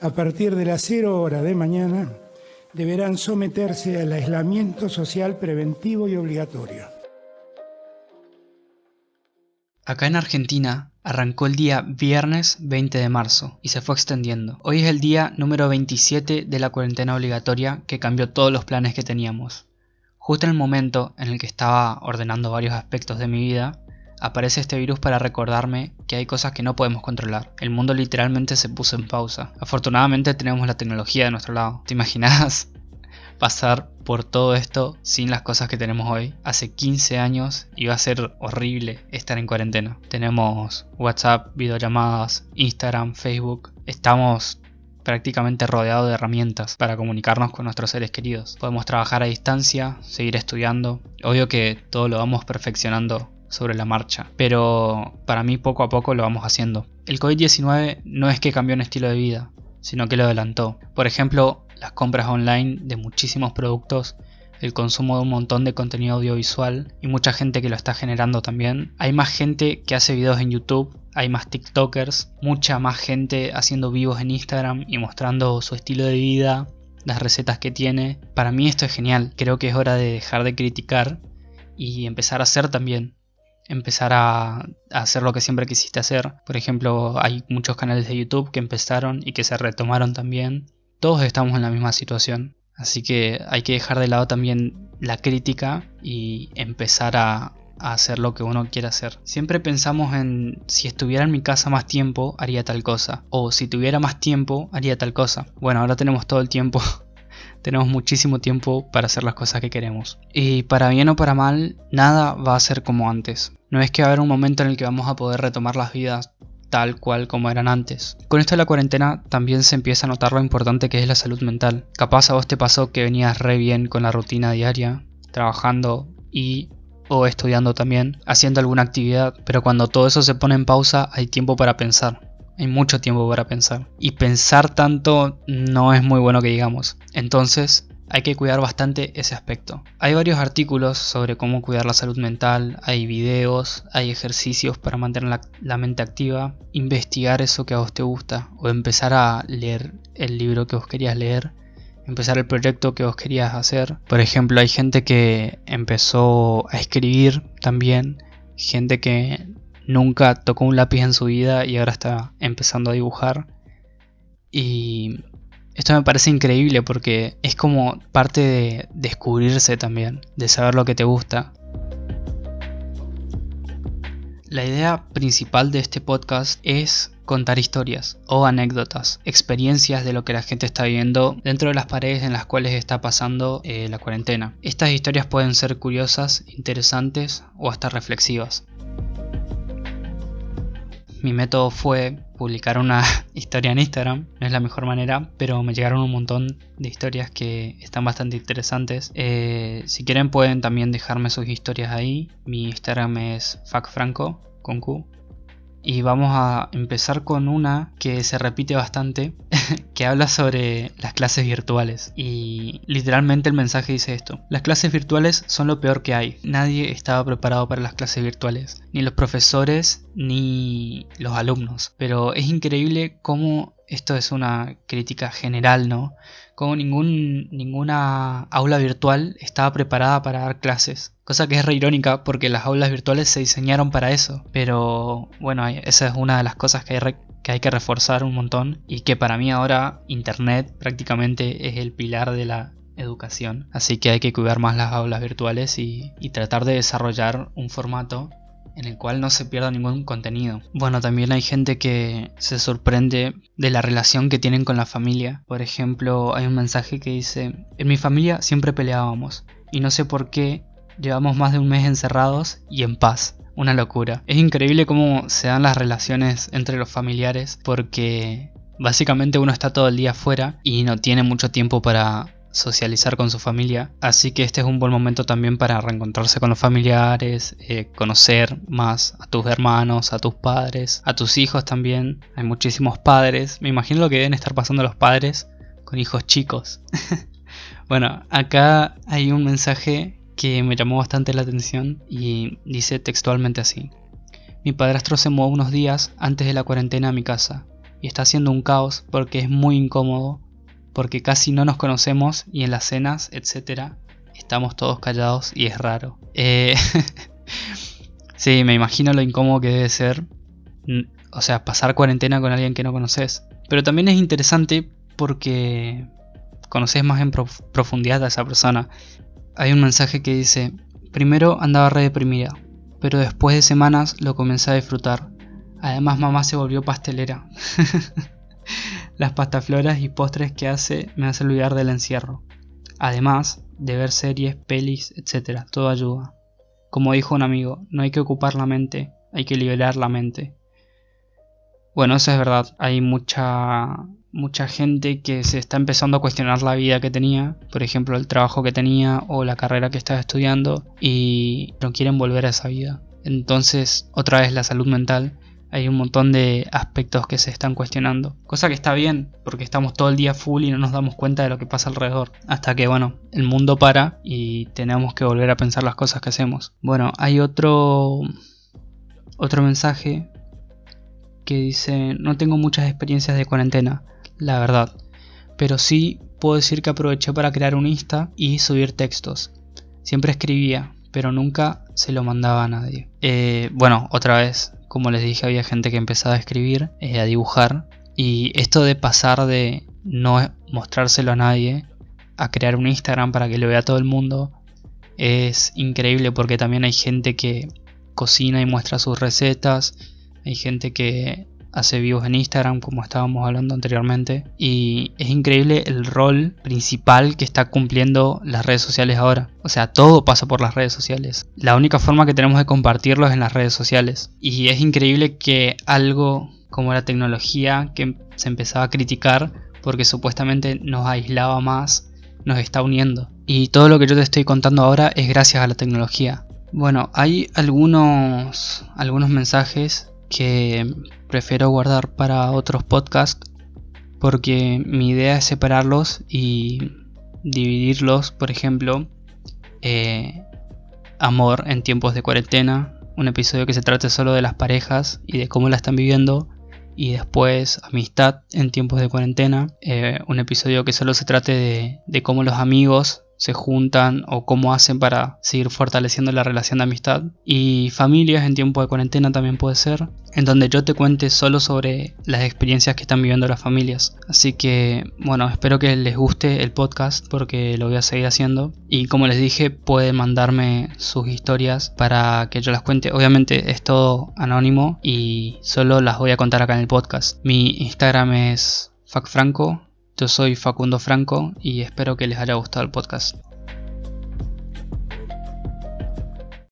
a partir de las 0 hora de mañana, deberán someterse al aislamiento social preventivo y obligatorio. Acá en Argentina arrancó el día viernes 20 de marzo y se fue extendiendo. Hoy es el día número 27 de la cuarentena obligatoria que cambió todos los planes que teníamos. Justo en el momento en el que estaba ordenando varios aspectos de mi vida, aparece este virus para recordarme que hay cosas que no podemos controlar. El mundo literalmente se puso en pausa. Afortunadamente tenemos la tecnología de nuestro lado. ¿Te imaginas pasar por todo esto sin las cosas que tenemos hoy? Hace 15 años iba a ser horrible estar en cuarentena. Tenemos WhatsApp, videollamadas, Instagram, Facebook. Estamos prácticamente rodeados de herramientas para comunicarnos con nuestros seres queridos. Podemos trabajar a distancia, seguir estudiando. Obvio que todo lo vamos perfeccionando sobre la marcha, pero para mí poco a poco lo vamos haciendo. El COVID-19 no es que cambió un estilo de vida, sino que lo adelantó. Por ejemplo, las compras online de muchísimos productos, el consumo de un montón de contenido audiovisual y mucha gente que lo está generando también. Hay más gente que hace videos en YouTube, hay más TikTokers, mucha más gente haciendo vivos en Instagram y mostrando su estilo de vida, las recetas que tiene. Para mí esto es genial, creo que es hora de dejar de criticar y empezar a hacer también empezar a, hacer lo que siempre quisiste hacer. Por ejemplo, hay muchos canales de YouTube que empezaron y que se retomaron también. Todos estamos en la misma situación. Así que hay que dejar de lado también la crítica y empezar a, a hacer lo que uno quiere hacer. Siempre pensamos en si estuviera en mi casa más tiempo haría tal cosa. O si tuviera más tiempo haría tal cosa. Bueno, ahora tenemos todo el tiempo tenemos muchísimo tiempo para hacer las cosas que queremos. Y para bien o para mal, nada va a ser como antes. No es que va a haber un momento en el que vamos a poder retomar las vidas tal cual como eran antes. Con esto de la cuarentena también se empieza a notar lo importante que es la salud mental. Capaz a vos te pasó que venías re bien con la rutina diaria, trabajando y o estudiando también, haciendo alguna actividad, pero cuando todo eso se pone en pausa hay tiempo para pensar. Hay mucho tiempo para pensar. Y pensar tanto no es muy bueno que digamos. Entonces, hay que cuidar bastante ese aspecto. Hay varios artículos sobre cómo cuidar la salud mental, hay videos, hay ejercicios para mantener la, mente activa, investigar eso que a vos te gusta o empezar a leer el libro que vos querías leer, empezar el proyecto que vos querías hacer. Por ejemplo, hay gente que empezó a escribir también, gente que nunca tocó un lápiz en su vida y ahora está empezando a dibujar. Y esto me parece increíble porque es como parte de descubrirse también, de saber lo que te gusta. La idea principal de este podcast es contar historias o anécdotas, experiencias de lo que la gente está viviendo dentro de las paredes en las cuales está pasando eh, la cuarentena. Estas historias pueden ser curiosas, interesantes o hasta reflexivas mi método fue publicar una historia en Instagram. No es la mejor manera, pero me llegaron un montón de historias que están bastante interesantes. Eh, si quieren pueden también dejarme sus historias ahí. Mi Instagram es facfranco con Q y vamos a empezar con una que se repite bastante, que habla sobre las clases virtuales. Y literalmente el mensaje dice esto. Las clases virtuales son lo peor que hay. Nadie estaba preparado para las clases virtuales. Ni los profesores ni los alumnos. Pero es increíble cómo esto es una crítica general, ¿no? Como ningún, ninguna aula virtual estaba preparada para dar clases. Cosa que es re irónica porque las aulas virtuales se diseñaron para eso. Pero bueno, esa es una de las cosas que hay, que reforzar un montón y que para mí ahora Internet prácticamente es el pilar de la educación. Así que hay que cuidar más las aulas virtuales y tratar de desarrollar un formato en el cual no se pierda ningún contenido. Bueno, también hay gente que se sorprende de la relación que tienen con la familia. Por ejemplo, hay un mensaje que dice, en mi familia siempre peleábamos y no sé por qué llevamos más de un mes encerrados y en paz. Una locura. Es increíble cómo se dan las relaciones entre los familiares porque básicamente uno está todo el día afuera y no tiene mucho tiempo para socializar con su familia. Así que este es un buen momento también para reencontrarse con los familiares, eh, conocer más a tus hermanos, a tus padres, a tus hijos también. Hay muchísimos padres. Me imagino lo que deben estar pasando los padres con hijos chicos. bueno, acá hay un mensaje que me llamó bastante la atención y dice textualmente así. Mi padrastro se mudó unos días antes de la cuarentena a mi casa. y está haciendo un caos porque es muy incómodo, porque casi no nos conocemos y en las cenas, etcétera, estamos todos callados y es raro. Eh, sí, me imagino lo incómodo que debe ser, o sea, pasar cuarentena con alguien que no conoces. Pero también es interesante porque conoces más en profundidad a esa persona. Hay un mensaje que dice, primero andaba re deprimida, pero después de semanas lo comencé a disfrutar. Además mamá se volvió pastelera. Las pastafloras y postres que hace me hacen olvidar del encierro. Además de ver series, pelis, etc. Todo ayuda. Como dijo un amigo, no hay que ocupar la mente, hay que liberar la mente. Bueno, eso es verdad. Hay mucha mucha gente que se está empezando a cuestionar la vida que tenía, por ejemplo, el trabajo que tenía o la carrera que estaba estudiando y no quieren volver a esa vida. Entonces, otra vez la salud mental hay un montón de aspectos que se están cuestionando. Cosa que está bien, porque estamos todo el día full y no nos damos cuenta de lo que pasa alrededor. Hasta que, bueno, el mundo para y tenemos que volver a pensar las cosas que hacemos. Bueno, hay otro, otro mensaje que dice, no tengo muchas experiencias de cuarentena, la verdad. Pero sí puedo decir que aproveché para crear un Insta y subir textos. Siempre escribía, pero nunca se lo mandaba a nadie. Eh, bueno, otra vez, como les dije, había gente que empezaba a escribir, eh, a dibujar. Y esto de pasar de no mostrárselo a nadie a crear un Instagram para que lo vea todo el mundo es increíble porque también hay gente que cocina y muestra sus recetas. Hay gente que hace vivos en Instagram, como estábamos hablando anteriormente. Y es increíble el rol principal que está cumpliendo las redes sociales ahora. O sea, todo pasa por las redes sociales. La única forma que tenemos de compartirlo es en las redes sociales. Y es increíble que algo como la tecnología que se empezaba a criticar porque supuestamente nos aislaba más, nos está uniendo. Y todo lo que yo te estoy contando ahora es gracias a la tecnología. Bueno, hay algunos, algunos mensajes que prefiero guardar para otros podcasts porque mi idea es separarlos y dividirlos, por ejemplo, eh, amor en tiempos de cuarentena, un episodio que se trate solo de las parejas y de cómo la están viviendo, y después amistad en tiempos de cuarentena, eh, un episodio que solo se trate de, de cómo los amigos se juntan o cómo hacen para seguir fortaleciendo la relación de amistad. Y familias en tiempo de cuarentena también puede ser, en donde yo te cuente solo sobre las experiencias que están viviendo las familias. Así que, bueno, espero que les guste el podcast porque lo voy a seguir haciendo. Y como les dije, pueden mandarme sus historias para que yo las cuente. Obviamente es todo anónimo y solo las voy a contar acá en el podcast. Mi Instagram es facfranco yo soy Facundo Franco y espero que les haya gustado el podcast.